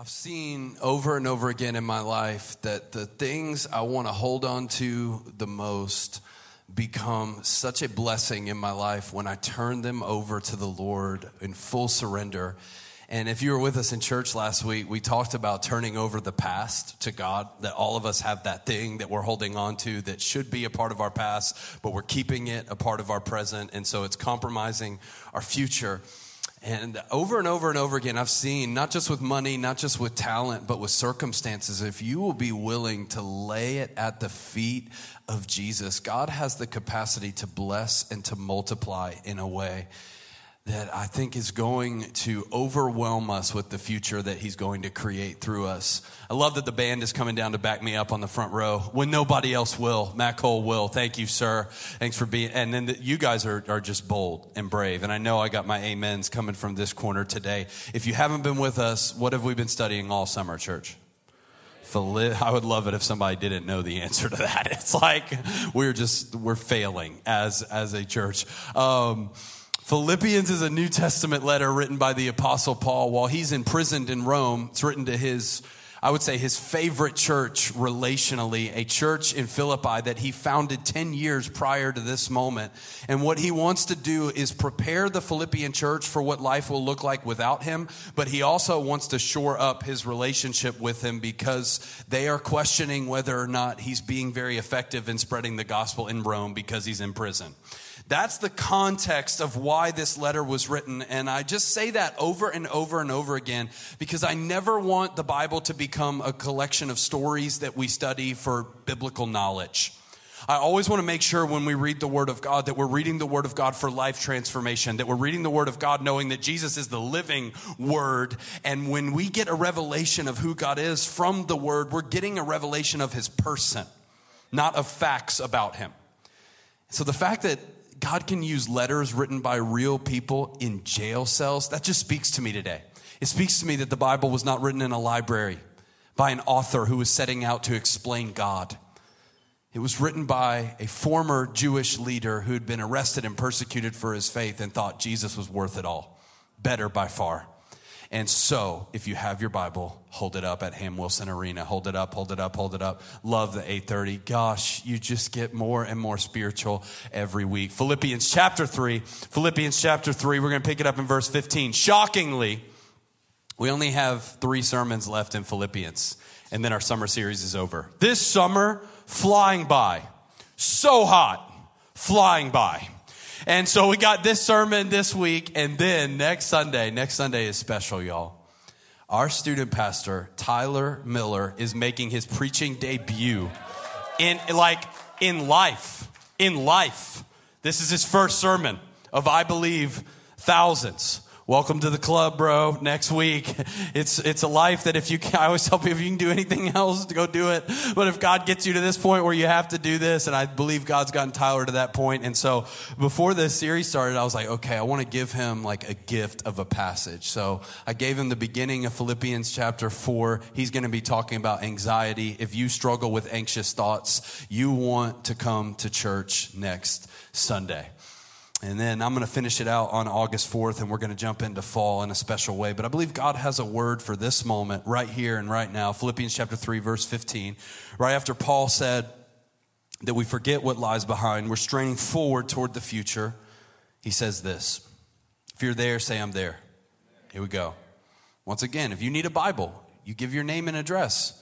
I've seen over and over again in my life that the things I want to hold on to the most become such a blessing in my life when I turn them over to the Lord in full surrender. And if you were with us in church last week, we talked about turning over the past to God, that all of us have that thing that we're holding on to that should be a part of our past, but we're keeping it a part of our present. And so it's compromising our future. And over and over and over again, I've seen, not just with money, not just with talent, but with circumstances, if you will be willing to lay it at the feet of Jesus, God has the capacity to bless and to multiply in a way that I think is going to overwhelm us with the future that he's going to create through us. I love that the band is coming down to back me up on the front row when nobody else will. Matt Cole will. Thank you, sir. Thanks for being, and then the, you guys are, are just bold and brave. And I know I got my amens coming from this corner today. If you haven't been with us, what have we been studying all summer, church? I would love it if somebody didn't know the answer to that. It's like we're just, we're failing as, as a church. Um, Philippians is a New Testament letter written by the Apostle Paul while he's imprisoned in Rome. It's written to his, I would say, his favorite church relationally, a church in Philippi that he founded 10 years prior to this moment. And what he wants to do is prepare the Philippian church for what life will look like without him, but he also wants to shore up his relationship with him because they are questioning whether or not he's being very effective in spreading the gospel in Rome because he's in prison. That's the context of why this letter was written. And I just say that over and over and over again because I never want the Bible to become a collection of stories that we study for biblical knowledge. I always want to make sure when we read the Word of God that we're reading the Word of God for life transformation, that we're reading the Word of God knowing that Jesus is the living Word. And when we get a revelation of who God is from the Word, we're getting a revelation of His person, not of facts about Him. So the fact that God can use letters written by real people in jail cells. That just speaks to me today. It speaks to me that the Bible was not written in a library by an author who was setting out to explain God. It was written by a former Jewish leader who had been arrested and persecuted for his faith and thought Jesus was worth it all. Better by far. And so, if you have your Bible, hold it up at Ham Wilson Arena. Hold it up, hold it up, hold it up. Love the 830. Gosh, you just get more and more spiritual every week. Philippians chapter 3. Philippians chapter 3. We're going to pick it up in verse 15. Shockingly, we only have three sermons left in Philippians, and then our summer series is over. This summer, flying by. So hot, flying by. And so we got this sermon this week, and then next Sunday, next Sunday is special, y'all. Our student pastor, Tyler Miller, is making his preaching debut in like in life. In life. This is his first sermon of I believe thousands. Welcome to the club, bro. Next week. It's, it's a life that if you can, I always tell people if you can do anything else, go do it. But if God gets you to this point where you have to do this, and I believe God's gotten Tyler to that. And so before this series started, I was like, okay, I want to give him like a gift of a passage. So I gave him the beginning of Philippians chapter four. He's going to be talking about anxiety. If you struggle with anxious thoughts, you want to come to church next Sunday. And then I'm going to finish it out on August 4th, and we're going to jump into fall in a special way. But I believe God has a word for this moment right here and right now. Philippians chapter 3, verse 15. Right after Paul said that we forget what lies behind, we're straining forward toward the future. He says this If you're there, say, I'm there. Here we go. Once again, if you need a Bible, you give your name and address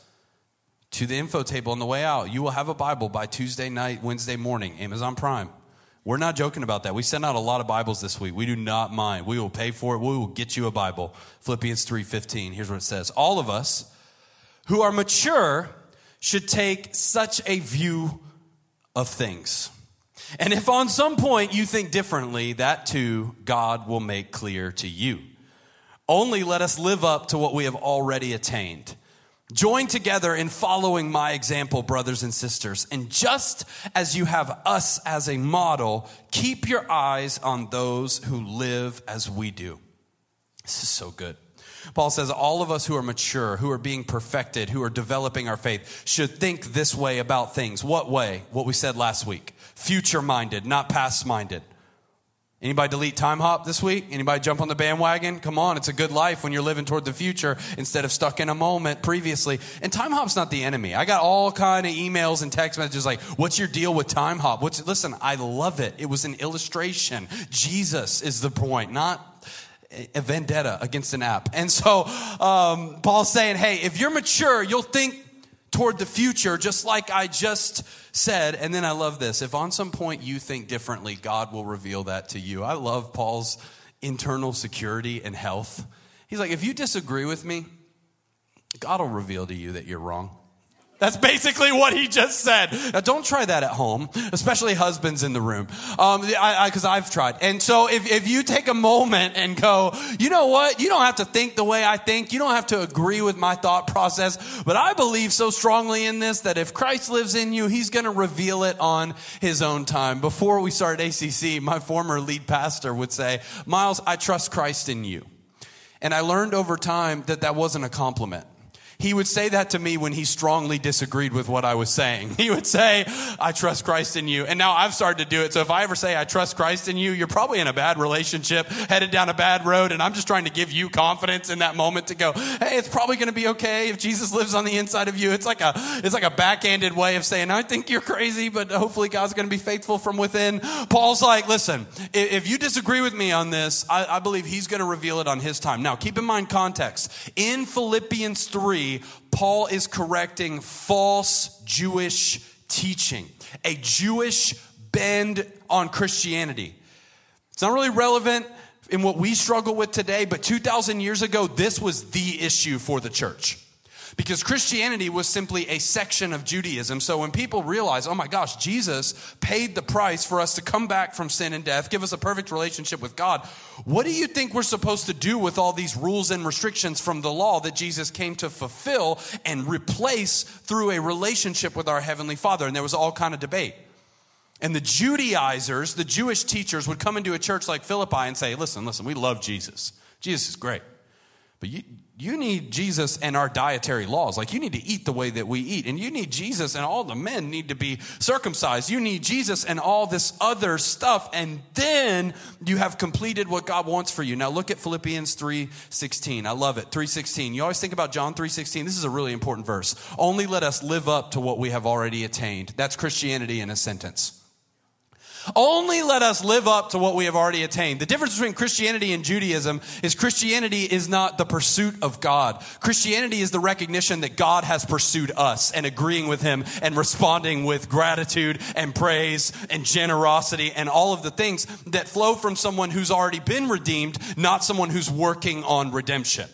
to the info table on the way out. You will have a Bible by Tuesday night, Wednesday morning, Amazon Prime. We're not joking about that. We sent out a lot of Bibles this week. We do not mind. We will pay for it. We will get you a Bible. Philippians 3:15. Here's what it says. All of us who are mature should take such a view of things. And if on some point you think differently, that too God will make clear to you. Only let us live up to what we have already attained. Join together in following my example, brothers and sisters. And just as you have us as a model, keep your eyes on those who live as we do. This is so good. Paul says, all of us who are mature, who are being perfected, who are developing our faith, should think this way about things. What way? What we said last week. Future minded, not past minded. Anybody delete Timehop this week? Anybody jump on the bandwagon? Come on, it's a good life when you're living toward the future instead of stuck in a moment previously. And Timehop's not the enemy. I got all kind of emails and text messages like, "What's your deal with Timehop?" Which listen, I love it. It was an illustration. Jesus is the point, not a vendetta against an app. And so um, Paul's saying, "Hey, if you're mature, you'll think toward the future, just like I just said. And then I love this if on some point you think differently, God will reveal that to you. I love Paul's internal security and health. He's like, if you disagree with me, God will reveal to you that you're wrong. That's basically what he just said. Now, don't try that at home, especially husbands in the room, um, because I've tried. And so, if, if you take a moment and go, you know what, you don't have to think the way I think, you don't have to agree with my thought process, but I believe so strongly in this that if Christ lives in you, He's going to reveal it on His own time. Before we started ACC, my former lead pastor would say, "Miles, I trust Christ in you," and I learned over time that that wasn't a compliment. He would say that to me when he strongly disagreed with what I was saying. He would say, I trust Christ in you. And now I've started to do it. So if I ever say I trust Christ in you, you're probably in a bad relationship, headed down a bad road. And I'm just trying to give you confidence in that moment to go, hey, it's probably going to be okay if Jesus lives on the inside of you. It's like a, it's like a backhanded way of saying, I think you're crazy, but hopefully God's going to be faithful from within. Paul's like, listen, if you disagree with me on this, I, I believe he's going to reveal it on his time. Now keep in mind context. In Philippians 3, Paul is correcting false Jewish teaching, a Jewish bend on Christianity. It's not really relevant in what we struggle with today, but 2,000 years ago, this was the issue for the church. Because Christianity was simply a section of Judaism. So when people realize, oh my gosh, Jesus paid the price for us to come back from sin and death, give us a perfect relationship with God, what do you think we're supposed to do with all these rules and restrictions from the law that Jesus came to fulfill and replace through a relationship with our Heavenly Father? And there was all kind of debate. And the Judaizers, the Jewish teachers, would come into a church like Philippi and say, listen, listen, we love Jesus. Jesus is great. But you, you need Jesus and our dietary laws. Like, you need to eat the way that we eat. And you need Jesus, and all the men need to be circumcised. You need Jesus and all this other stuff. And then you have completed what God wants for you. Now, look at Philippians 3 16. I love it. 3 16. You always think about John 3 16. This is a really important verse. Only let us live up to what we have already attained. That's Christianity in a sentence. Only let us live up to what we have already attained. The difference between Christianity and Judaism is Christianity is not the pursuit of God. Christianity is the recognition that God has pursued us and agreeing with Him and responding with gratitude and praise and generosity and all of the things that flow from someone who's already been redeemed, not someone who's working on redemption.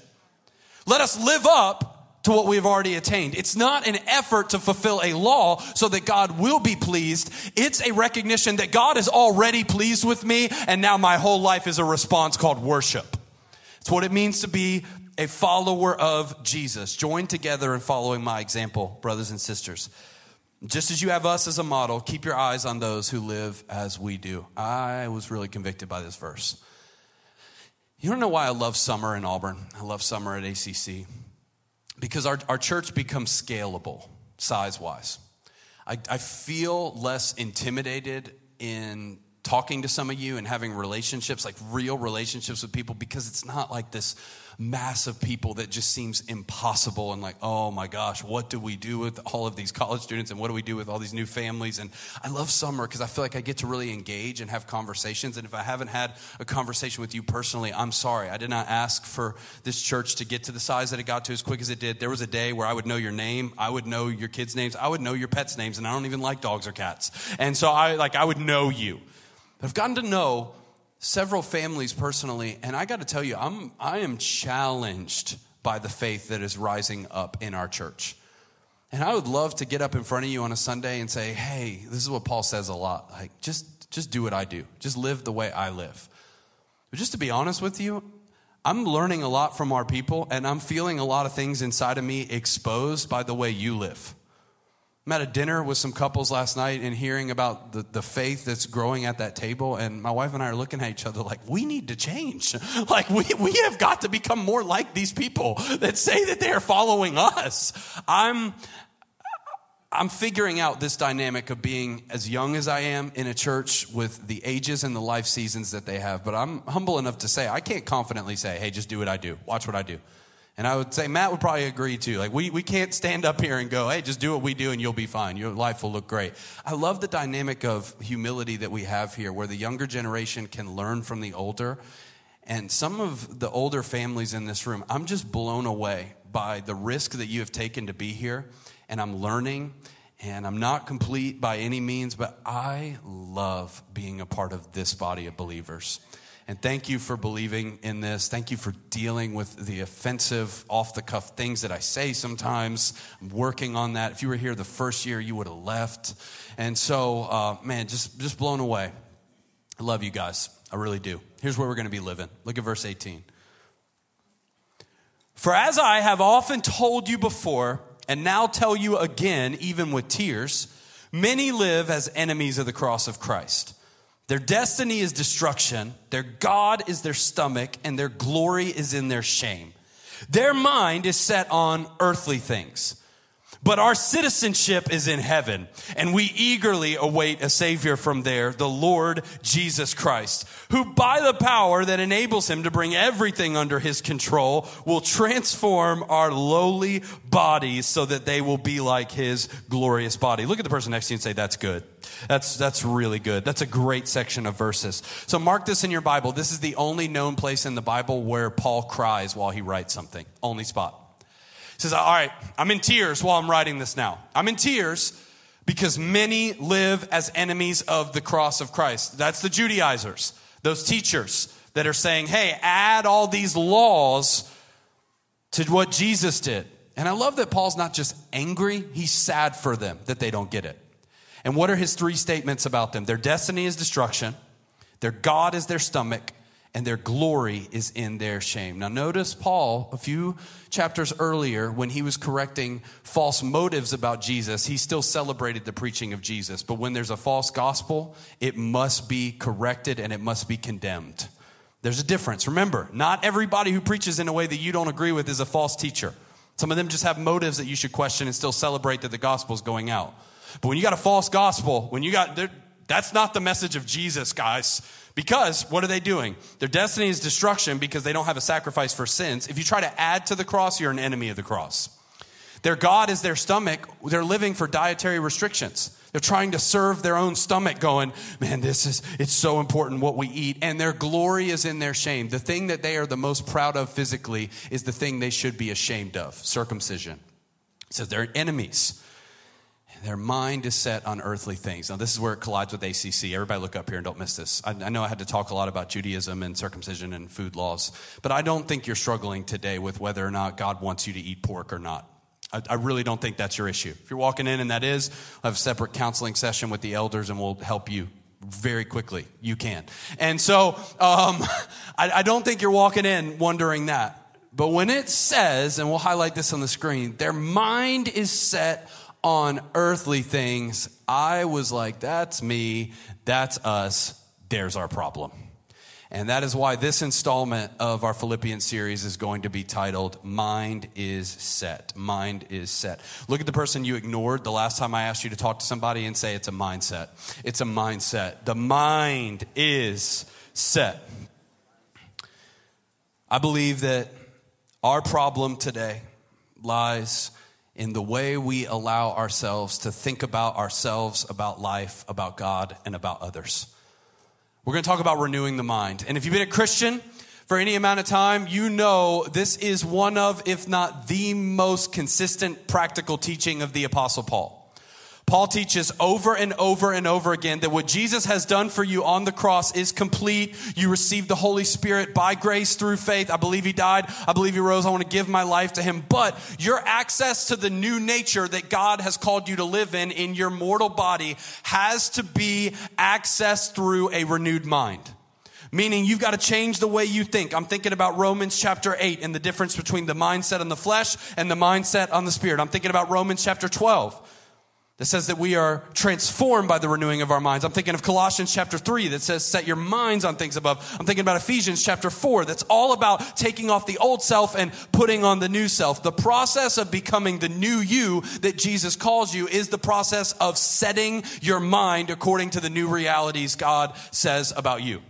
Let us live up to what we've already attained. It's not an effort to fulfill a law so that God will be pleased. It's a recognition that God is already pleased with me and now my whole life is a response called worship. It's what it means to be a follower of Jesus. Join together in following my example, brothers and sisters. Just as you have us as a model, keep your eyes on those who live as we do. I was really convicted by this verse. You don't know why I love summer in Auburn. I love summer at ACC because our, our church becomes scalable size wise. I, I feel less intimidated in talking to some of you and having relationships, like real relationships with people, because it's not like this mass of people that just seems impossible and like, oh my gosh, what do we do with all of these college students and what do we do with all these new families? And I love summer because I feel like I get to really engage and have conversations. And if I haven't had a conversation with you personally, I'm sorry. I did not ask for this church to get to the size that it got to as quick as it did. There was a day where I would know your name, I would know your kids' names, I would know your pets' names, and I don't even like dogs or cats. And so I like I would know you. I've gotten to know several families personally, and I got to tell you, I'm, I am challenged by the faith that is rising up in our church. And I would love to get up in front of you on a Sunday and say, hey, this is what Paul says a lot. Like, just, just do what I do. Just live the way I live. But just to be honest with you, I'm learning a lot from our people, and I'm feeling a lot of things inside of me exposed by the way you live. I'm at a dinner with some couples last night and hearing about the, the faith that's growing at that table. And my wife and I are looking at each other like, we need to change. Like, we, we have got to become more like these people that say that they are following us. I'm, I'm figuring out this dynamic of being as young as I am in a church with the ages and the life seasons that they have. But I'm humble enough to say I can't confidently say, hey, just do what I do, watch what I do. And I would say Matt would probably agree too. Like we, we can't stand up here and go, hey, just do what we do and you'll be fine. Your life will look great. I love the dynamic of humility that we have here where the younger generation can learn from the older. And some of the older families in this room, I'm just blown away by the risk that you have taken to be here. And I'm learning and I'm not complete by any means, but I love being a part of this body of believers. And thank you for believing in this. Thank you for dealing with the offensive, off the cuff things that I say sometimes. I'm working on that. If you were here the first year, you would have left. And so, uh, man, just, just blown away. I love you guys. I really do. Here's where we're going to be living. Look at verse 18. For as I have often told you before, and now tell you again, even with tears, many live as enemies of the cross of Christ. Their destiny is destruction, their God is their stomach, and their glory is in their shame. Their mind is set on earthly things. But our citizenship is in heaven, and we eagerly await a Savior from there, the Lord Jesus Christ, who by the power that enables him to bring everything under his control will transform our lowly bodies so that they will be like his glorious body. Look at the person next to you and say, That's good. That's, that's really good. That's a great section of verses. So mark this in your Bible. This is the only known place in the Bible where Paul cries while he writes something. Only spot says, All right, I'm in tears while I'm writing this now. I'm in tears because many live as enemies of the cross of Christ. That's the Judaizers, those teachers that are saying, Hey, add all these laws to what Jesus did. And I love that Paul's not just angry, he's sad for them that they don't get it. And what are his three statements about them? Their destiny is destruction, their God is their stomach, and their glory is in their shame. Now, notice Paul, a few chapters earlier, when he was correcting false motives about Jesus, he still celebrated the preaching of Jesus. But when there's a false gospel, it must be corrected and it must be condemned. There's a difference. Remember, not everybody who preaches in a way that you don't agree with is a false teacher. Some of them just have motives that you should question and still celebrate that the gospel is going out. But when you got a false gospel, when you got, that's not the message of Jesus, guys. Because what are they doing? Their destiny is destruction because they don't have a sacrifice for sins. If you try to add to the cross, you're an enemy of the cross. Their God is their stomach. They're living for dietary restrictions. They're trying to serve their own stomach, going, man, this is, it's so important what we eat. And their glory is in their shame. The thing that they are the most proud of physically is the thing they should be ashamed of circumcision. Says they're enemies. Their mind is set on earthly things. Now, this is where it collides with ACC. Everybody look up here and don't miss this. I, I, know I had to talk a lot about Judaism and circumcision and food laws, but I don't think you're struggling today with whether or not God wants you to eat pork or not. I, really don't think that's your issue. If you're walking in and that is, I have a separate counseling session with the elders and we'll help you very quickly. You can. And so um, I, I don't think you're walking in wondering that. But when it says, and we'll highlight this on the screen, their mind is set on earthly things, I was like, that's me, that's us, there's our problem. And that is why this installment of our Philippians series is going to be titled Mind is Set. Mind is Set. Look at the person you ignored the last time I asked you to talk to somebody and say it's a mindset. It's a mindset. The mind is set. I believe that our problem today lies in the way we allow ourselves to think about ourselves, about life, about God, and about others. We're going to talk about renewing the mind. And if you've been a Christian for any amount of time, you know this is one of, if not the most consistent practical teaching of the Apostle Paul. Paul teaches over and over and over again that what Jesus has done for you on the cross is complete. You received the Holy Spirit by grace through faith. I believe he died. I believe he rose. I want to give my life to him. But your access to the new nature that God has called you to live in, in your mortal body, has to be accessed through a renewed mind. Meaning you've got to change the way you think. I'm thinking about Romans chapter 8 and the difference between the mindset on the flesh and the mindset on the spirit. I'm thinking about Romans chapter 12 that says that we are transformed by the renewing of our minds. I'm thinking of Colossians chapter 3 that says, set your minds on things above. I'm thinking about Ephesians chapter 4 that's all about taking off the old self and putting on the new self. The process of becoming the new you that Jesus calls you is the process of setting your mind according to the new realities God says about you.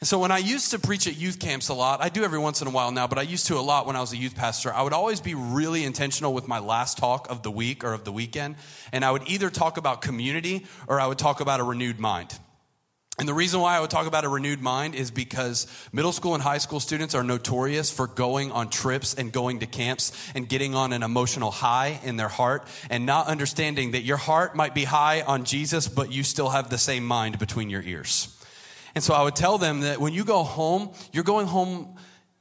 And so when I used to preach at youth camps a lot, I do every once in a while now, but I used to a lot when I was a youth pastor, I would always be really intentional with my last talk of the week or of the weekend. And I would either talk about community or I would talk about a renewed mind. And the reason why I would talk about a renewed mind is because middle school and high school students are notorious for going on trips and going to camps and getting on an emotional high in their heart and not understanding that your heart might be high on Jesus, but you still have the same mind between your ears. And so I would tell them that when you go home, you're going home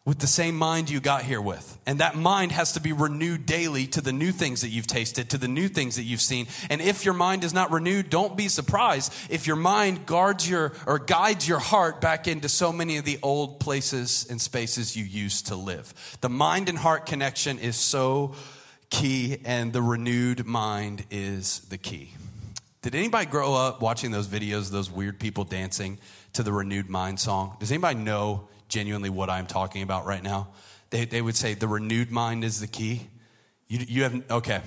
with the same mind you got here with. And that mind has to be renewed daily to the new things that you've tasted, to the new things that you've seen. And if your mind is not renewed, don't be surprised if your mind guards your or guides your heart back into so many of the old places and spaces you used to live. The mind and heart connection is so key and the renewed mind is the key. Did anybody grow up watching those videos, those weird people dancing? To the renewed mind song. Does anybody know genuinely what I'm talking about right now? They, they would say the renewed mind is the key. You, you haven't, okay.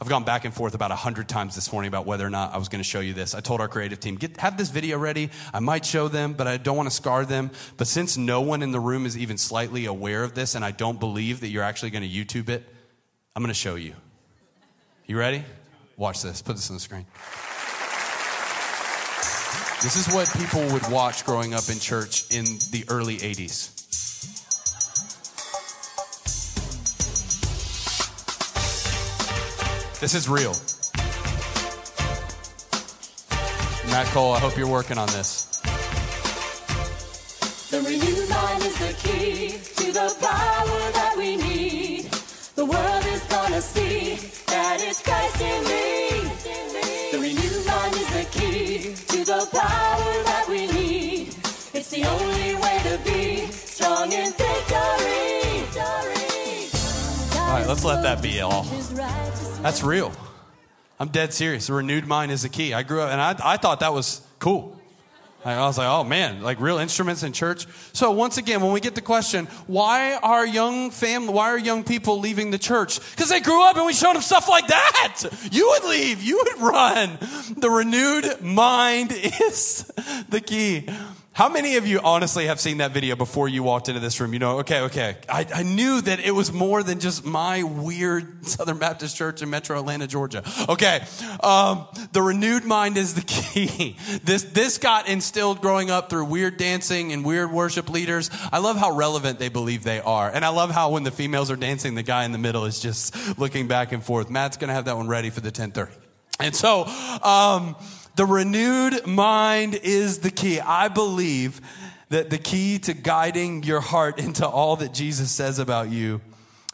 I've gone back and forth about a hundred times this morning about whether or not I was going to show you this. I told our creative team, get, have this video ready. I might show them, but I don't want to scar them. But since no one in the room is even slightly aware of this, and I don't believe that you're actually going to YouTube it, I'm going to show you. You ready? Watch this. Put this on the screen. This is what people would watch growing up in church in the early 80s. This is real. Matt Cole, I hope you're working on this. The is the key The only way to be strong in victory. All right, let's let that be all. That's real. I'm dead serious. A renewed mind is the key. I grew up and I, I thought that was cool. I was like, oh man, like real instruments in church. So once again, when we get the question, why are young family, why are young people leaving the church? Because they grew up and we showed them stuff like that. You would leave, you would run. The renewed mind is the key. How many of you honestly have seen that video before you walked into this room? You know, okay, okay. I, I, knew that it was more than just my weird Southern Baptist church in metro Atlanta, Georgia. Okay. Um, the renewed mind is the key. This, this got instilled growing up through weird dancing and weird worship leaders. I love how relevant they believe they are. And I love how when the females are dancing, the guy in the middle is just looking back and forth. Matt's going to have that one ready for the 1030. And so, um, the renewed mind is the key. I believe that the key to guiding your heart into all that Jesus says about you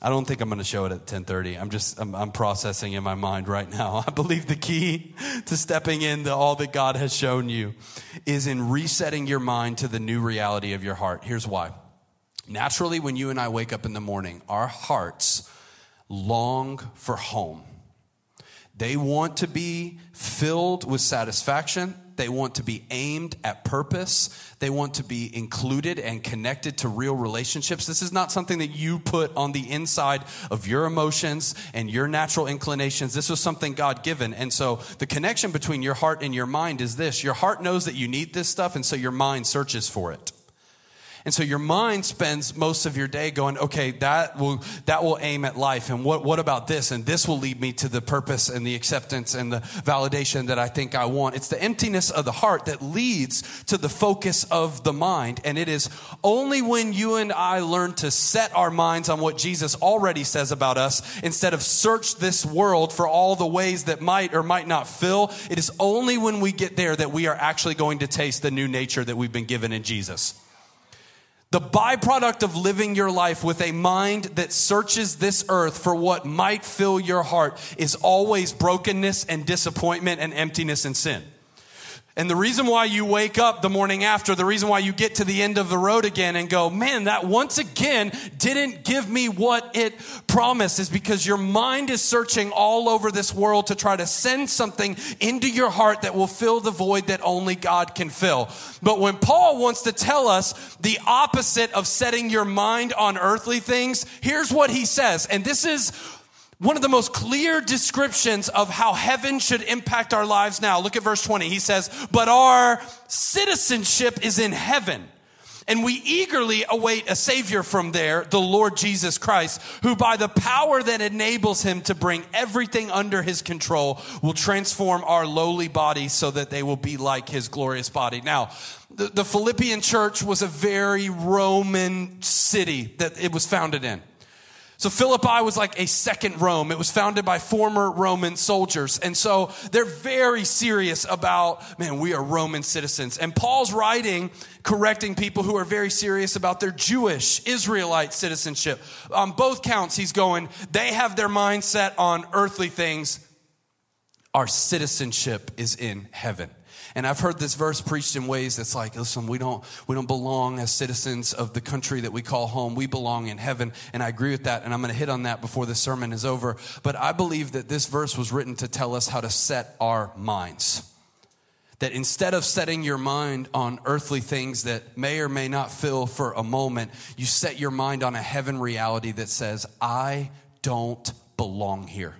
I don't think I'm going to show it at 10:30. I'm just I'm, I'm, processing in my mind right now. I believe the key to stepping into all that God has shown you is in resetting your mind to the new reality of your heart. Here's why. Naturally, when you and I wake up in the morning, our hearts long for home. They want to be filled with satisfaction. They want to be aimed at purpose. They want to be included and connected to real relationships. This is not something that you put on the inside of your emotions and your natural inclinations. This was something God given. And so the connection between your heart and your mind is this your heart knows that you need this stuff, and so your mind searches for it. And so your mind spends most of your day going, okay, that will, that will aim at life. And what, what about this? And this will lead me to the purpose and the acceptance and the validation that I think I want. It's the emptiness of the heart that leads to the focus of the mind. And it is only when you and I learn to set our minds on what Jesus already says about us instead of search this world for all the ways that might or might not fill. It is only when we get there that we are actually going to taste the new nature that we've been given in Jesus. The byproduct of living your life with a mind that searches this earth for what might fill your heart is always brokenness and disappointment and emptiness and sin. And the reason why you wake up the morning after, the reason why you get to the end of the road again and go, man, that once again didn't give me what it promised is because your mind is searching all over this world to try to send something into your heart that will fill the void that only God can fill. But when Paul wants to tell us the opposite of setting your mind on earthly things, here's what he says. And this is one of the most clear descriptions of how heaven should impact our lives now. Look at verse 20. He says, But our citizenship is in heaven. And we eagerly await a Savior from there, the Lord Jesus Christ, who by the power that enables him to bring everything under his control will transform our lowly bodies so that they will be like his glorious body. Now, the, the Philippian church was a very Roman city that it was founded in. So Philippi was like a second Rome. It was founded by former Roman soldiers. And so they're very serious about, man, we are Roman citizens. And Paul's writing, correcting people who are very serious about their Jewish, Israelite citizenship. On both counts, he's going, they have their mindset on earthly things. Our citizenship is in heaven. And I've heard this verse preached in ways that's like, listen, we don't, we don't belong as citizens of the country that we call home. We belong in heaven. And I agree with that. And I'm going to hit on that before the sermon is over. But I believe that this verse was written to tell us how to set our minds. That instead of setting your mind on earthly things that may or may not fill for a moment, you set your mind on a heaven reality that says, I don't belong here.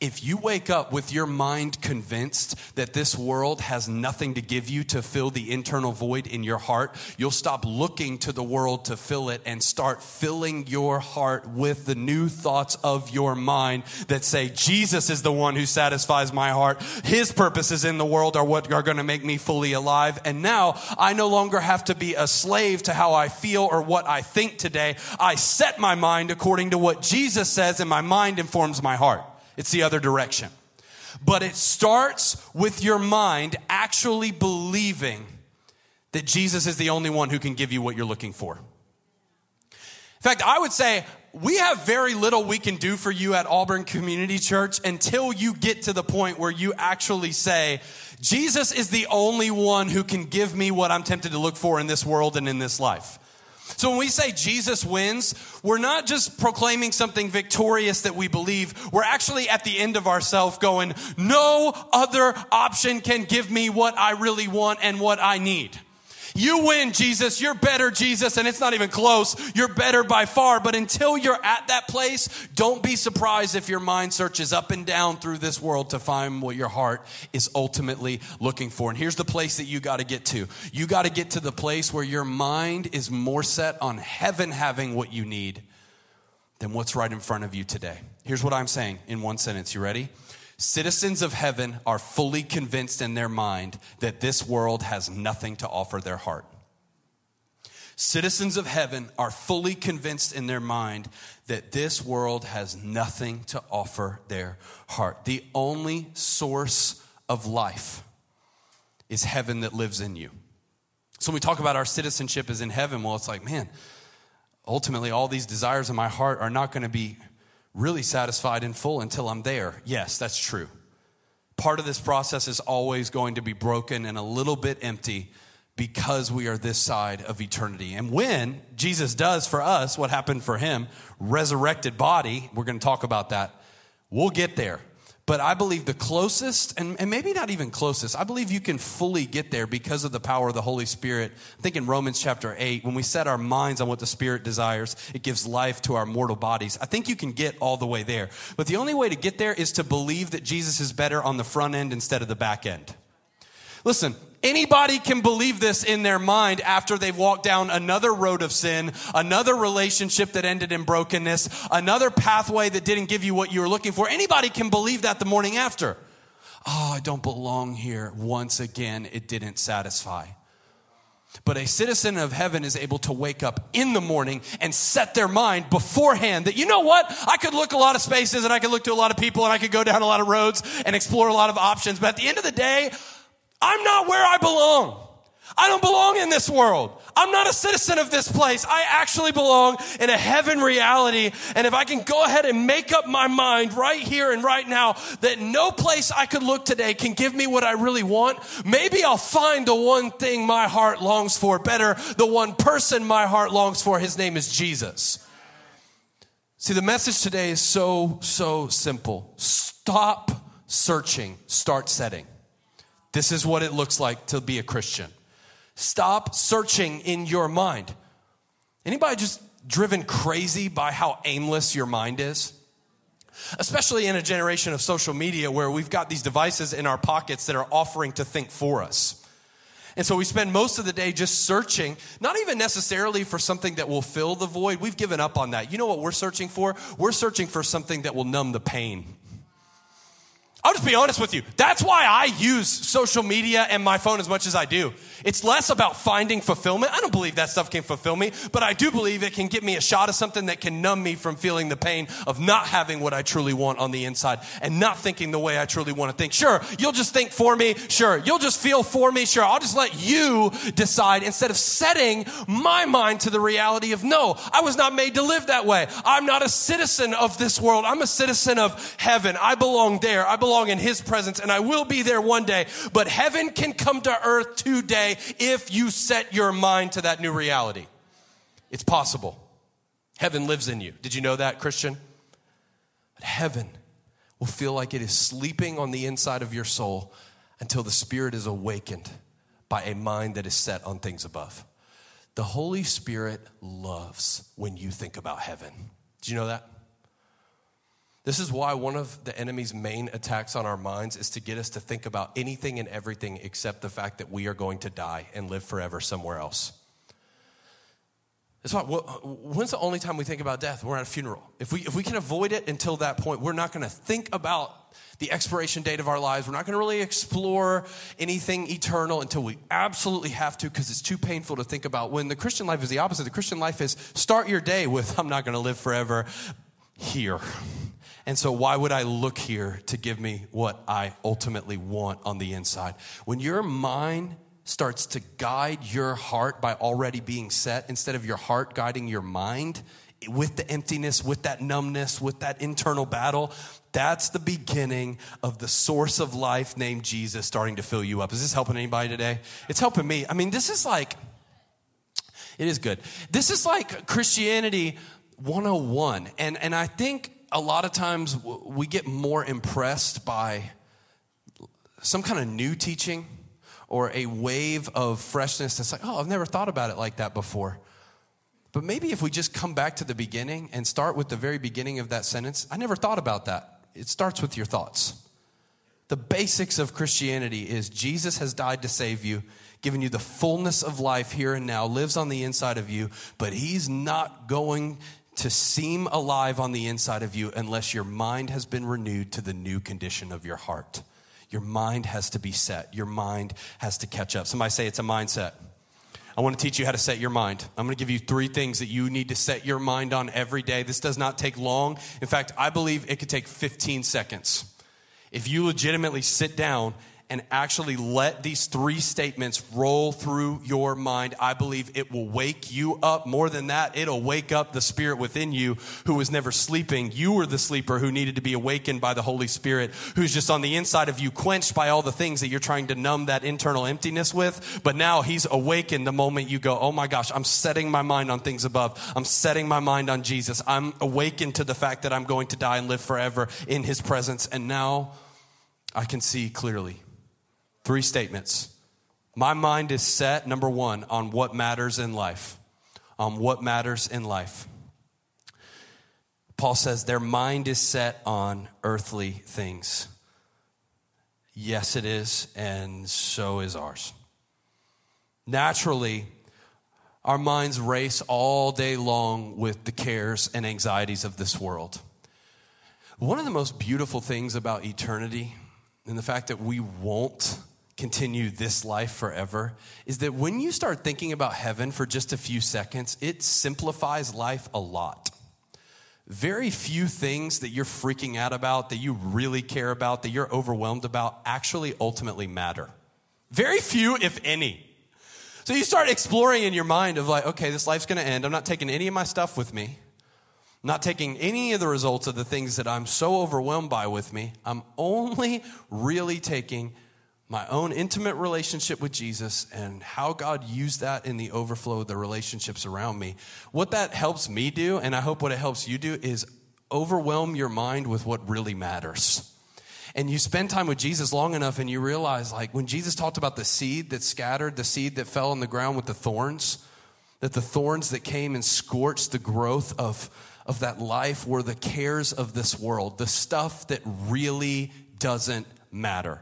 If you wake up with your mind convinced that this world has nothing to give you to fill the internal void in your heart, you'll stop looking to the world to fill it and start filling your heart with the new thoughts of your mind that say, Jesus is the one who satisfies my heart. His purposes in the world are what are going to make me fully alive. And now I no longer have to be a slave to how I feel or what I think today. I set my mind according to what Jesus says and my mind informs my heart. It's the other direction. But it starts with your mind actually believing that Jesus is the only one who can give you what you're looking for. In fact, I would say we have very little we can do for you at Auburn Community Church until you get to the point where you actually say, Jesus is the only one who can give me what I'm tempted to look for in this world and in this life. So when we say Jesus wins, we're not just proclaiming something victorious that we believe. We're actually at the end of ourself going, no other option can give me what I really want and what I need. You win, Jesus. You're better, Jesus. And it's not even close. You're better by far. But until you're at that place, don't be surprised if your mind searches up and down through this world to find what your heart is ultimately looking for. And here's the place that you got to get to. You got to get to the place where your mind is more set on heaven having what you need than what's right in front of you today. Here's what I'm saying in one sentence. You ready? Citizens of heaven are fully convinced in their mind that this world has nothing to offer their heart. Citizens of heaven are fully convinced in their mind that this world has nothing to offer their heart. The only source of life is heaven that lives in you. So when we talk about our citizenship is in heaven, well, it's like, man, ultimately all these desires in my heart are not going to be really satisfied in full until I'm there. Yes, that's true. Part of this process is always going to be broken and a little bit empty because we are this side of eternity. And when Jesus does for us what happened for him, resurrected body, we're going to talk about that, we'll get there. But I believe the closest, and, and, maybe not even closest, I believe you can fully get there because of the power of the Holy Spirit. I think in Romans chapter 8, when we set our minds on what the Spirit desires, it gives life to our mortal bodies. I think you can get all the way there. But the only way to get there is to believe that Jesus is better on the front end instead of the back end. Listen, Anybody can believe this in their mind after they've walked down another road of sin, another relationship that ended in brokenness, another pathway that didn't give you what you were looking for. Anybody can believe that the morning after. Oh, I don't belong here. Once again, it didn't satisfy. But a citizen of heaven is able to wake up in the morning and set their mind beforehand that, you know what? I could look a lot of spaces and I could look to a lot of people and I could go down a lot of roads and explore a lot of options. But at the end of the day, I'm not where I belong. I don't belong in this world. I'm not a citizen of this place. I actually belong in a heaven reality. And if I can go ahead and make up my mind right here and right now that no place I could look today can give me what I really want, maybe I'll find the one thing my heart longs for better, the one person my heart longs for. His name is Jesus. See, the message today is so, so simple. Stop searching, start setting. This is what it looks like to be a Christian. Stop searching in your mind. Anybody just driven crazy by how aimless your mind is? Especially in a generation of social media where we've got these devices in our pockets that are offering to think for us. And so we spend most of the day just searching, not even necessarily for something that will fill the void. We've given up on that. You know what we're searching for? We're searching for something that will numb the pain. I'll just be honest with you. That's why I use social media and my phone as much as I do. It's less about finding fulfillment. I don't believe that stuff can fulfill me, but I do believe it can get me a shot of something that can numb me from feeling the pain of not having what I truly want on the inside and not thinking the way I truly want to think. Sure, you'll just think for me. Sure, you'll just feel for me. Sure, I'll just let you decide instead of setting my mind to the reality of no, I was not made to live that way. I'm not a citizen of this world. I'm a citizen of heaven. I belong there. I belong in his presence and I will be there one day. But heaven can come to earth today if you set your mind to that new reality. It's possible. Heaven lives in you. Did you know that, Christian? But heaven will feel like it is sleeping on the inside of your soul until the Spirit is awakened by a mind that is set on things above. The Holy Spirit loves when you think about heaven. Do you know that? This is why one of the enemy's main attacks on our minds is to get us to think about anything and everything except the fact that we are going to die and live forever somewhere else. That's why, when's the only time we think about death? We're at a funeral. If we, if we can avoid it until that point, we're not going to think about the expiration date of our lives. We're not going to really explore anything eternal until we absolutely have to because it's too painful to think about. When the Christian life is the opposite, the Christian life is start your day with, I'm not going to live forever here. And so, why would I look here to give me what I ultimately want on the inside? When your mind starts to guide your heart by already being set, instead of your heart guiding your mind with the emptiness, with that numbness, with that internal battle, that's the beginning of the source of life named Jesus starting to fill you up. Is this helping anybody today? It's helping me. I mean, this is like, it is good. This is like Christianity 101. And, and I think a lot of times we get more impressed by some kind of new teaching or a wave of freshness that's like, oh, I've never thought about it like that before. But maybe if we just come back to the beginning and start with the very beginning of that sentence, I never thought about that. It starts with your thoughts. The basics of Christianity is Jesus has died to save you, given you the fullness of life here and now, lives on the inside of you, but he's not going to seem alive on the inside of you unless your mind has been renewed to the new condition of your heart. Your mind has to be set. Your mind has to catch up. Somebody say it's a mindset. I want to teach you how to set your mind. I'm going to give you three things that you need to set your mind on every day. This does not take long. In fact, I believe it could take 15 seconds. If you legitimately sit down and actually let these three statements roll through your mind, I believe it will wake you up. More than that, it'll wake up the spirit within you who was never sleeping. You were the sleeper who needed to be awakened by the Holy Spirit, who's just on the inside of you, quenched by all the things that you're trying to numb that internal emptiness with. But now he's awakened the moment you go, Oh my gosh, I'm setting my mind on things above. I'm setting my mind on Jesus. I'm awakened to the fact that I'm going to die and live forever in his presence. And now I can see clearly. Three statements. My mind is set, number one, on what matters in life. On what matters in life. Paul says their mind is set on earthly things. Yes, it is, and so is ours. Naturally, our minds race all day long with the cares and anxieties of this world. One of the most beautiful things about eternity and the fact that we won't continue this life forever is that when you start thinking about heaven for just a few seconds, it simplifies life a lot. Very few things that you're freaking out about, that you really care about, that you're overwhelmed about, actually ultimately matter. Very few, if any. So you start exploring in your mind of like, okay, this life's going to end. I'm not taking any of my stuff with me. I'm not taking any of the results of the things that I'm so overwhelmed by with me. I'm only really taking my own intimate relationship with Jesus and how God used that in the overflow of the relationships around me. What that helps me do, and I hope what it helps you do, is overwhelm your mind with what really matters and you spend time with Jesus long enough and you realize, like, when Jesus talked about the seed that scattered, the seed that fell on the ground with the thorns, that the thorns that came and scorched the growth of, of that life were the cares of this world, the stuff that really doesn't matter.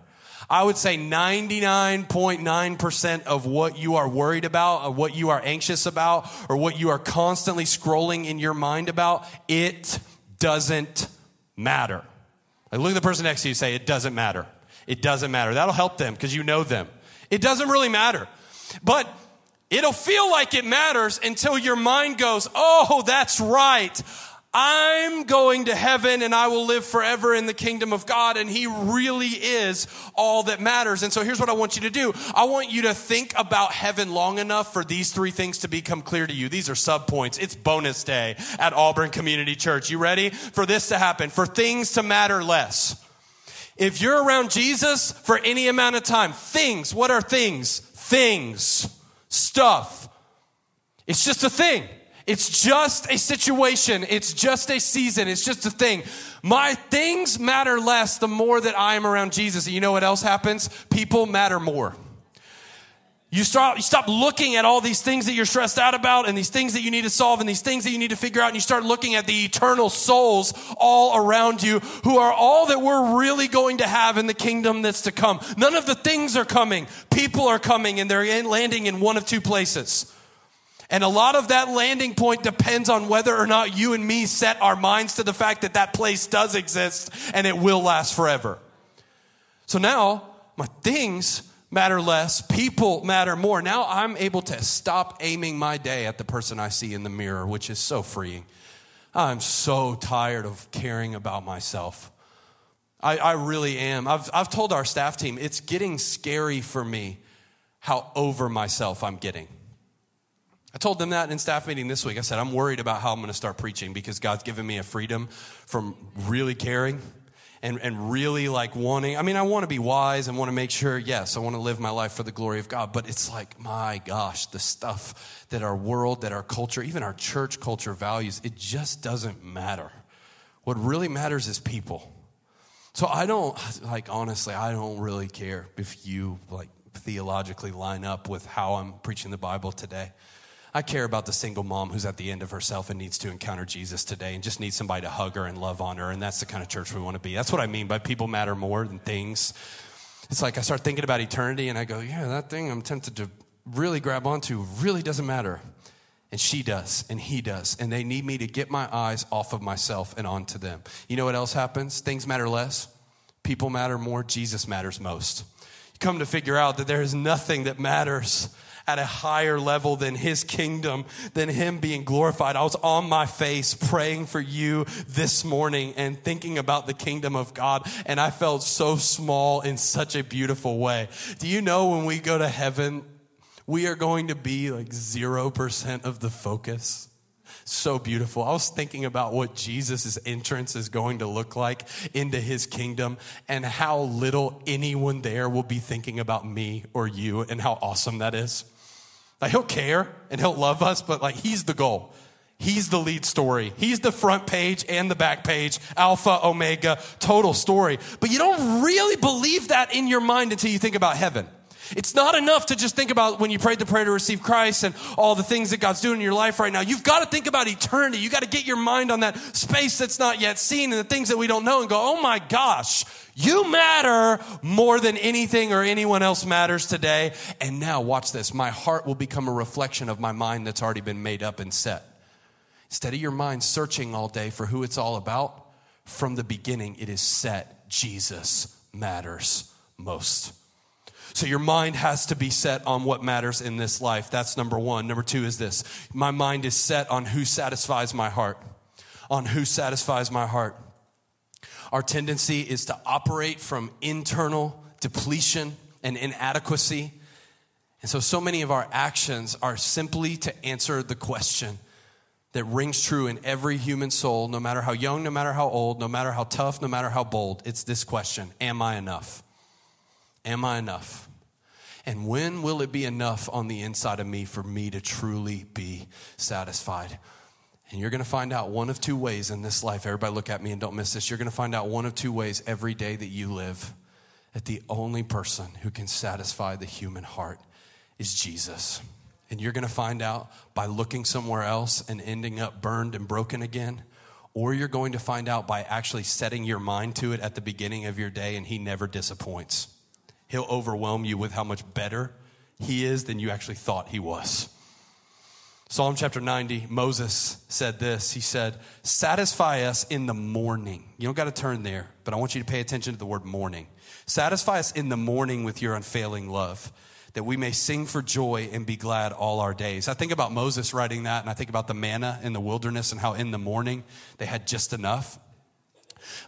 I would say 99.9% of what you are worried about, what you are anxious about, or what you are constantly scrolling in your mind about, it doesn't matter. Like look at the person next to you say, it doesn't matter. It doesn't matter. That'll help them because you know them. It doesn't really matter. But it'll feel like it matters until your mind goes, oh, that's right. I'm going to heaven and I will live forever in the kingdom of God, and He really is all that matters. And so here's what I want you to do I want you to think about heaven long enough for these three things to become clear to you. These are sub points. It's bonus day at Auburn Community Church. You ready for this to happen? For things to matter less. If you're around Jesus for any amount of time, things, what are things? Things, stuff. It's just a thing. It's just a situation. It's just a season. It's just a thing. My things matter less the more that I am around Jesus. And you know what else happens? People matter more. You start, you stop looking at all these things that you're stressed out about and these things that you need to solve and these things that you need to figure out. And you start looking at the eternal souls all around you who are all that we're really going to have in the kingdom that's to come. None of the things are coming. People are coming and they're landing in one of two places. And a lot of that landing point depends on whether or not you and me set our minds to the fact that that place does exist and it will last forever. So now my things matter less, people matter more. Now I'm able to stop aiming my day at the person I see in the mirror, which is so freeing. I'm so tired of caring about myself. I, I really am. I've, I've told our staff team it's getting scary for me how over myself I'm getting. I told them that in staff meeting this week. I said, I'm worried about how I'm going to start preaching because God's given me a freedom from really caring and, and really like wanting. I mean, I want to be wise and want to make sure, yes, I want to live my life for the glory of God. But it's like, my gosh, the stuff that our world, that our culture, even our church culture values, it just doesn't matter. What really matters is people. So I don't, like, honestly, I don't really care if you, like, theologically line up with how I'm preaching the Bible today. I care about the single mom who's at the end of herself and needs to encounter Jesus today and just needs somebody to hug her and love on her. And that's the kind of church we want to be. That's what I mean by people matter more than things. It's like I start thinking about eternity and I go, yeah, that thing I'm tempted to really grab onto really doesn't matter. And she does, and he does. And they need me to get my eyes off of myself and onto them. You know what else happens? Things matter less, people matter more, Jesus matters most. You come to figure out that there is nothing that matters at a higher level than his kingdom, than him being glorified. I was on my face praying for you this morning and thinking about the kingdom of God, and I felt so small in such a beautiful way. Do you know when we go to heaven, we are going to be like 0% of the focus? so beautiful. I was thinking about what Jesus' entrance is going to look like into his kingdom and how little anyone there will be thinking about me or you and how awesome that is. Like he'll care and he'll love us, but like he's the goal. He's the lead story. He's the front page and the back page, alpha, omega, total story. But you don't really believe that in your mind until you think about heaven. It's not enough to just think about when you prayed the prayer to receive Christ and all the things that God's doing in your life right now. You've got to think about eternity. You got to get your mind on that space that's not yet seen and the things that we don't know and go, oh my gosh, you matter more than anything or anyone else matters today. And now watch this. My heart will become a reflection of my mind that's already been made up and set. Instead of your mind searching all day for who it's all about, from the beginning, it is set. Jesus matters most. So your mind has to be set on what matters in this life. That's number one. Number two is this my mind is set on who satisfies my heart. On who satisfies my heart. Our tendency is to operate from internal depletion and inadequacy And so, so many of our actions are simply to answer the question that rings true in every human soul, no matter how young, no matter how old, no matter how tough, no matter how bold. It's this question Am I enough? Am I enough? And when will it be enough on the inside of me for me to truly be satisfied? And you're going to find out one of two ways in this life. Everybody, look at me and don't miss this. You're going to find out one of two ways every day that you live that the only person who can satisfy the human heart is Jesus. And you're going to find out by looking somewhere else and ending up burned and broken again. Or you're going to find out by actually setting your mind to it at the beginning of your day, and He never disappoints. He'll overwhelm you with how much better He is than you actually thought He was. Psalm chapter 90, Moses said this. He said, Satisfy us in the morning. You don't got to turn there, but I want you to pay attention to the word morning. Satisfy us in the morning with your unfailing love that we may sing for joy and be glad all our days. I think about Moses writing that, and I think about the manna in the wilderness and how in the morning they had just enough.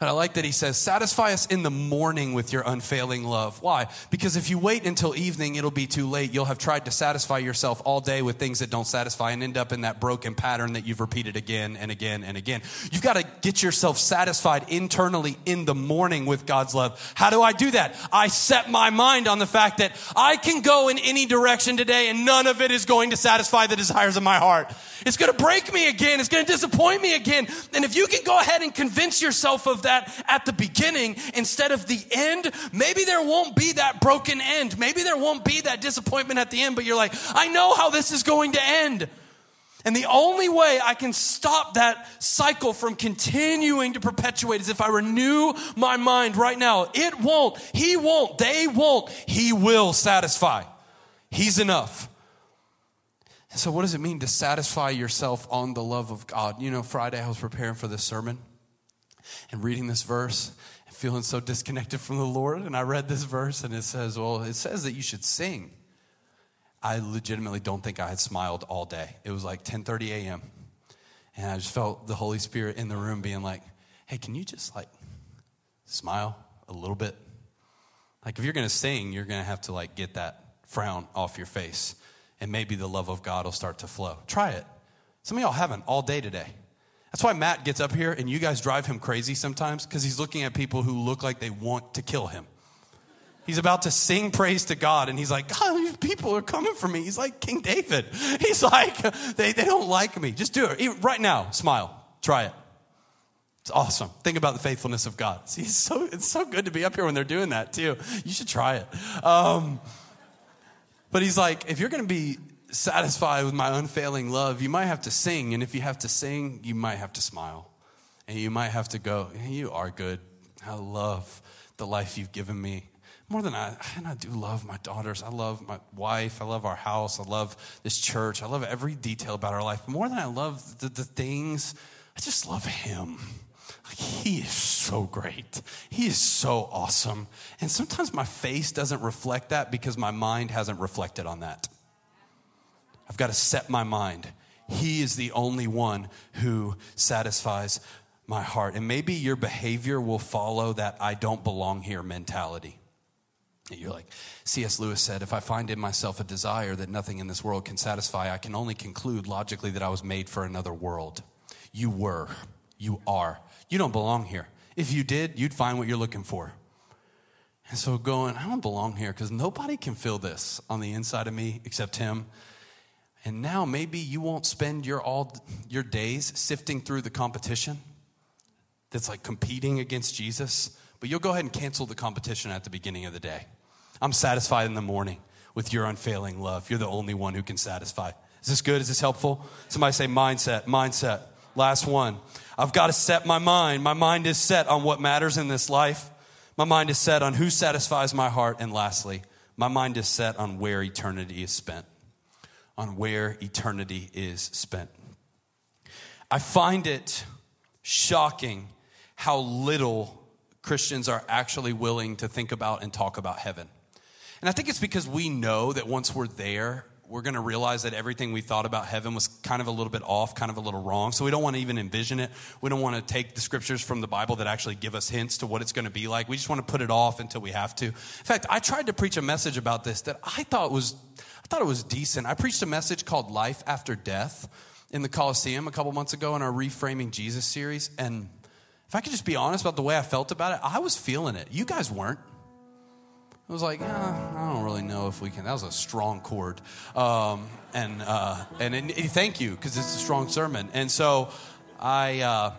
And I like that he says, Satisfy us in the morning with your unfailing love. Why? Because if you wait until evening, it'll be too late. You'll have tried to satisfy yourself all day with things that don't satisfy and end up in that broken pattern that you've repeated again and again and again. You've got to get yourself satisfied internally in the morning with God's love. How do I do that? I set my mind on the fact that I can go in any direction today and none of it is going to satisfy the desires of my heart. It's going to break me again. It's going to disappoint me again. And if you can go ahead and convince yourself of that at the beginning instead of the end, maybe there won't be that broken end. Maybe there won't be that disappointment at the end, but you're like, I know how this is going to end. And the only way I can stop that cycle from continuing to perpetuate is if I renew my mind right now. It won't. He won't. They won't. He will satisfy. He's enough. So, what does it mean to satisfy yourself on the love of God? You know, Friday I was preparing for this sermon and reading this verse and feeling so disconnected from the Lord. And I read this verse and it says, well, it says that you should sing. I legitimately don't think I had smiled all day. It was like 10:30 a.m. And I just felt the Holy Spirit in the room being like, hey, can you just like smile a little bit? Like if you're gonna sing, you're gonna have to like get that frown off your face. And maybe the love of God will start to flow. Try it. Some of y'all haven't all day today. That's why Matt gets up here and you guys drive him crazy sometimes because he's looking at people who look like they want to kill him. He's about to sing praise to God and he's like, God, these people are coming for me. He's like King David. He's like, they, they don't like me. Just do it. Right now, smile. Try it. It's awesome. Think about the faithfulness of God. See, it's so, it's so good to be up here when they're doing that too. You should try it. Um, but he's like, if you're going to be satisfied with my unfailing love, you might have to sing. And if you have to sing, you might have to smile. And you might have to go, You are good. I love the life you've given me. More than I, and I do love my daughters. I love my wife. I love our house. I love this church. I love every detail about our life. More than I love the, the things, I just love Him. He is so great. He is so awesome. And sometimes my face doesn't reflect that because my mind hasn't reflected on that. I've got to set my mind. He is the only one who satisfies my heart. And maybe your behavior will follow that I don't belong here mentality. And you're like, C.S. Lewis said, if I find in myself a desire that nothing in this world can satisfy, I can only conclude logically that I was made for another world. You were. You are. You don't belong here. If you did, you'd find what you're looking for. And so going, I don't belong here because nobody can feel this on the inside of me except him. And now maybe you won't spend your all your days sifting through the competition that's like competing against Jesus, but you'll go ahead and cancel the competition at the beginning of the day. I'm satisfied in the morning with your unfailing love. You're the only one who can satisfy. Is this good? Is this helpful? Somebody say mindset, mindset. Last one. I've got to set my mind. My mind is set on what matters in this life. My mind is set on who satisfies my heart. And lastly, my mind is set on where eternity is spent on where eternity is spent. I find it shocking how little Christians are actually willing to think about and talk about heaven. And I think it's because we know that once we're there, we're going to realize that everything we thought about heaven was kind of a little bit off, kind of a little wrong. So we don't want to even envision it. We don't want to take the scriptures from the Bible that actually give us hints to what it's going to be like. We just want to put it off until we have to. In fact, I tried to preach a message about this that I thought was I thought it was decent. I preached a message called Life After Death in the Coliseum a couple months ago in our Reframing Jesus series and if I could just be honest about the way I felt about it, I was feeling it. You guys weren't. I was like, yeah, I don't really know if we can. That was a strong chord, um, and uh, and it, thank you because it's a strong sermon. And so I, uh,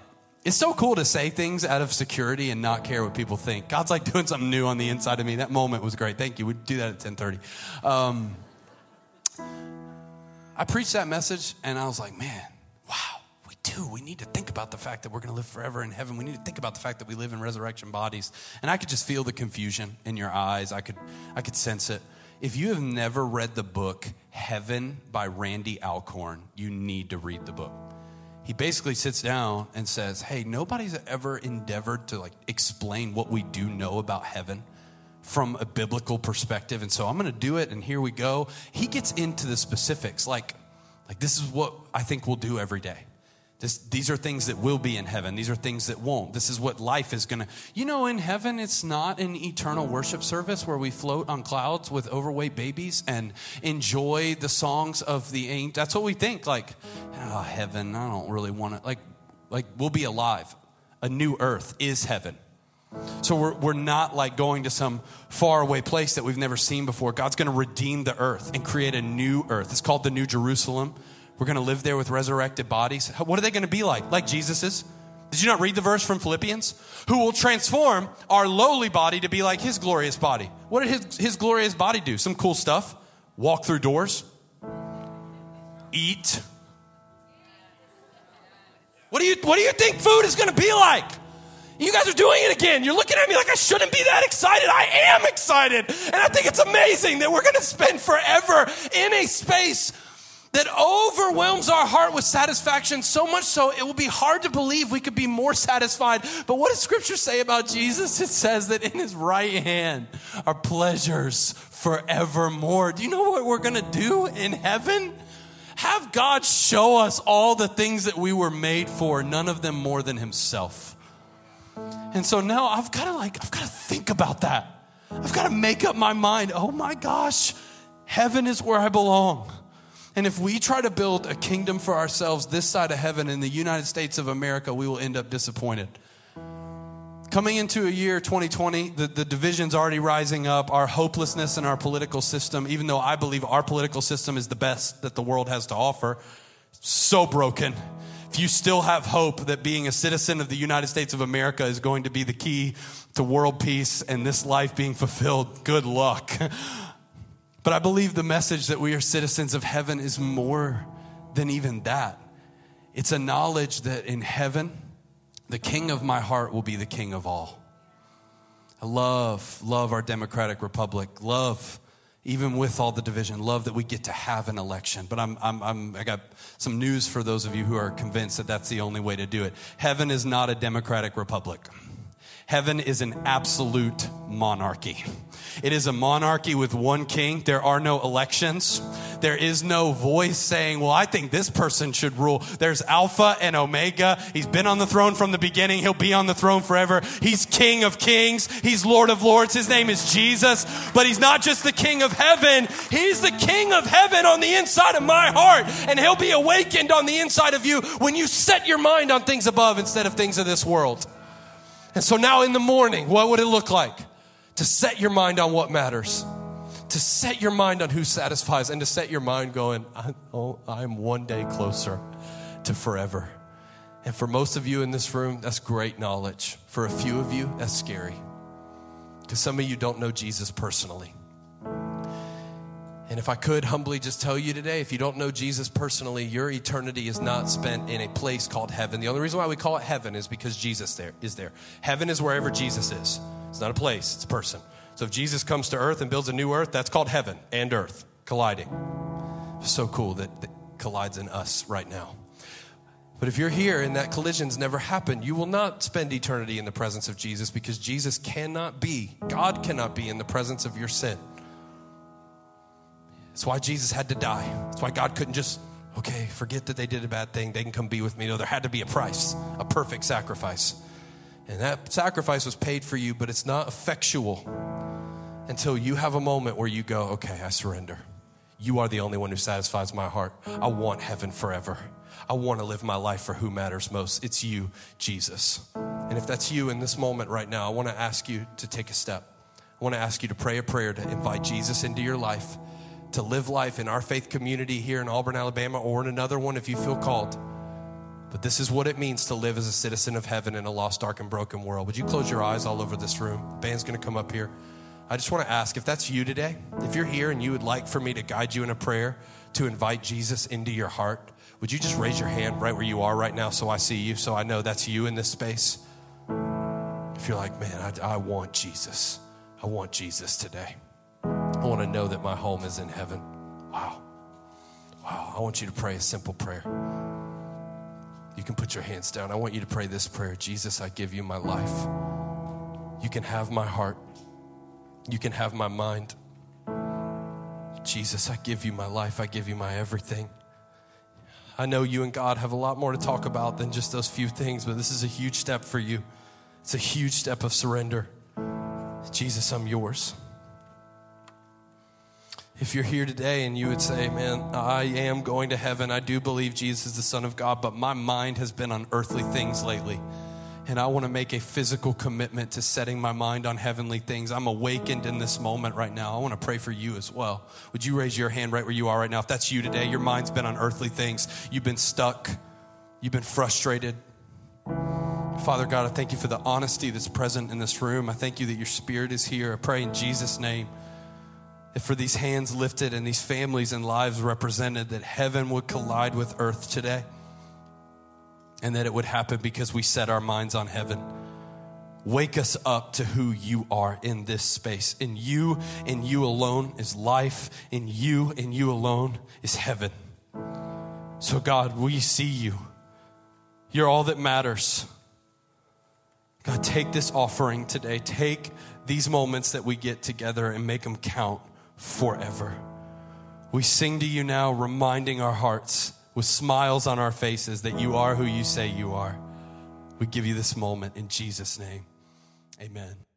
it's so cool to say things out of security and not care what people think. God's like doing something new on the inside of me. That moment was great. Thank you. We'd do that at ten thirty. Um, I preached that message, and I was like, man, wow we do. We need to think about the fact that we're going to live forever in heaven. We need to think about the fact that we live in resurrection bodies. And I could just feel the confusion in your eyes. I could, I could sense it. If you have never read the book Heaven by Randy Alcorn, you need to read the book. He basically sits down and says, "Hey, nobody's ever endeavored to like explain what we do know about heaven." From a biblical perspective and so i'm going to do it and here we go he gets into the specifics like like this is what i think we'll do every day this, these are things that will be in heaven. These are things that won't. This is what life is going to. You know, in heaven, it's not an eternal worship service where we float on clouds with overweight babies and enjoy the songs of the angels. That's what we think. Like, oh, heaven, I don't really want to. Like, like, we'll be alive. A new earth is heaven. So we're, we're not like going to some faraway place that we've never seen before. God's going to redeem the earth and create a new earth. It's called the New Jerusalem. We're going to live there with resurrected bodies. What are they going to be like? Like Jesus's? Did you not read the verse from Philippians? Who will transform our lowly body to be like his glorious body. What did his, his glorious body do? Some cool stuff. Walk through doors. Eat. What do you, what do you think food is going to be like? You guys are doing it again. You're looking at me like I shouldn't be that excited. I am excited. And I think it's amazing that we're going to spend forever in a space that overwhelms our heart with satisfaction so much so it will be hard to believe we could be more satisfied. But what does scripture say about Jesus? It says that in his right hand are pleasures forevermore. Do you know what we're going to do in heaven? Have God show us all the things that we were made for, none of them more than himself. And so now I've got to like I've got to think about that. I've got to make up my mind. Oh my gosh, heaven is where I belong. And if we try to build a kingdom for ourselves this side of heaven in the United States of America, we will end up disappointed. Coming into a year 2020, the, the division's already rising up, our hopelessness in our political system, even though I believe our political system is the best that the world has to offer, so broken. If you still have hope that being a citizen of the United States of America is going to be the key to world peace and this life being fulfilled, good luck. But I believe the message that we are citizens of heaven is more than even that. It's a knowledge that in heaven, the king of my heart will be the king of all. I love, love our democratic republic. Love, even with all the division, love that we get to have an election. But I'm, I'm, I'm, I got some news for those of you who are convinced that that's the only way to do it. Heaven is not a democratic republic. Heaven is an absolute monarchy. It is a monarchy with one king. There are no elections. There is no voice saying, well, I think this person should rule. There's Alpha and Omega. He's been on the throne from the beginning. He'll be on the throne forever. He's King of kings. He's Lord of lords. His name is Jesus. But he's not just the King of heaven. He's the King of heaven on the inside of my heart. And he'll be awakened on the inside of you when you set your mind on things above instead of things of this world. And so now in the morning, what would it look like? To set your mind on what matters, to set your mind on who satisfies, and to set your mind going, oh, I'm one day closer to forever. And for most of you in this room, that's great knowledge. For a few of you, that's scary. Because some of you don't know Jesus personally. And if I could humbly just tell you today, if you don't know Jesus personally, your eternity is not spent in a place called heaven. The only reason why we call it heaven is because Jesus there is there. Heaven is wherever Jesus is. It's not a place, it's a person. So if Jesus comes to earth and builds a new earth, that's called heaven and earth colliding. So cool that it collides in us right now. But if you're here and that collision's never happened, you will not spend eternity in the presence of Jesus because Jesus cannot be, God cannot be in the presence of your sin. That's why Jesus had to die. That's why God couldn't just, okay, forget that they did a bad thing. They can come be with me. No, there had to be a price, a perfect sacrifice. And that sacrifice was paid for you, but it's not effectual until you have a moment where you go, okay, I surrender. You are the only one who satisfies my heart. I want heaven forever. I want to live my life for who matters most. It's you, Jesus. And if that's you in this moment right now, I want to ask you to take a step. I want to ask you to pray a prayer to invite Jesus into your life, to live life in our faith community here in Auburn, Alabama, or in another one if you feel called. But this is what it means to live as a citizen of heaven in a lost, dark, and broken world. Would you close your eyes all over this room? The band's going to come up here. I just want to ask if that's you today, if you're here and you would like for me to guide you in a prayer to invite Jesus into your heart, would you just raise your hand right where you are right now so I see you, so I know that's you in this space? If you're like, man, I, I want Jesus, I want Jesus today. I want to know that my home is in heaven. Wow. Wow. I want you to pray a simple prayer. You can put your hands down. I want you to pray this prayer Jesus, I give you my life. You can have my heart. You can have my mind. Jesus, I give you my life. I give you my everything. I know you and God have a lot more to talk about than just those few things, but this is a huge step for you. It's a huge step of surrender. Jesus, I'm yours. If you're here today and you would say, Man, I am going to heaven, I do believe Jesus is the Son of God, but my mind has been on earthly things lately and I want to make a physical commitment to setting my mind on heavenly things. I'm awakened in this moment right now. I want to pray for you as well. Would you raise your hand right where you are right now? If that's you today, your mind's been on earthly things, you've been stuck, you've been frustrated. Father God, I thank you for the honesty that's present in this room. I thank you that your spirit is here. I pray in Jesus' name for these hands lifted and these families and lives represented, that heaven would collide with earth today and that it would happen because we set our minds on heaven. Wake us up to who you are in this space. In you, in you alone is life. In you, in you alone is heaven. So, God, we see you. You're all that matters. God, take this offering today. Take these moments that we get together and make them count forever. We sing to you now, reminding our hearts with smiles on our faces that you are who you say you are. We give you this moment in Jesus' name. Amen.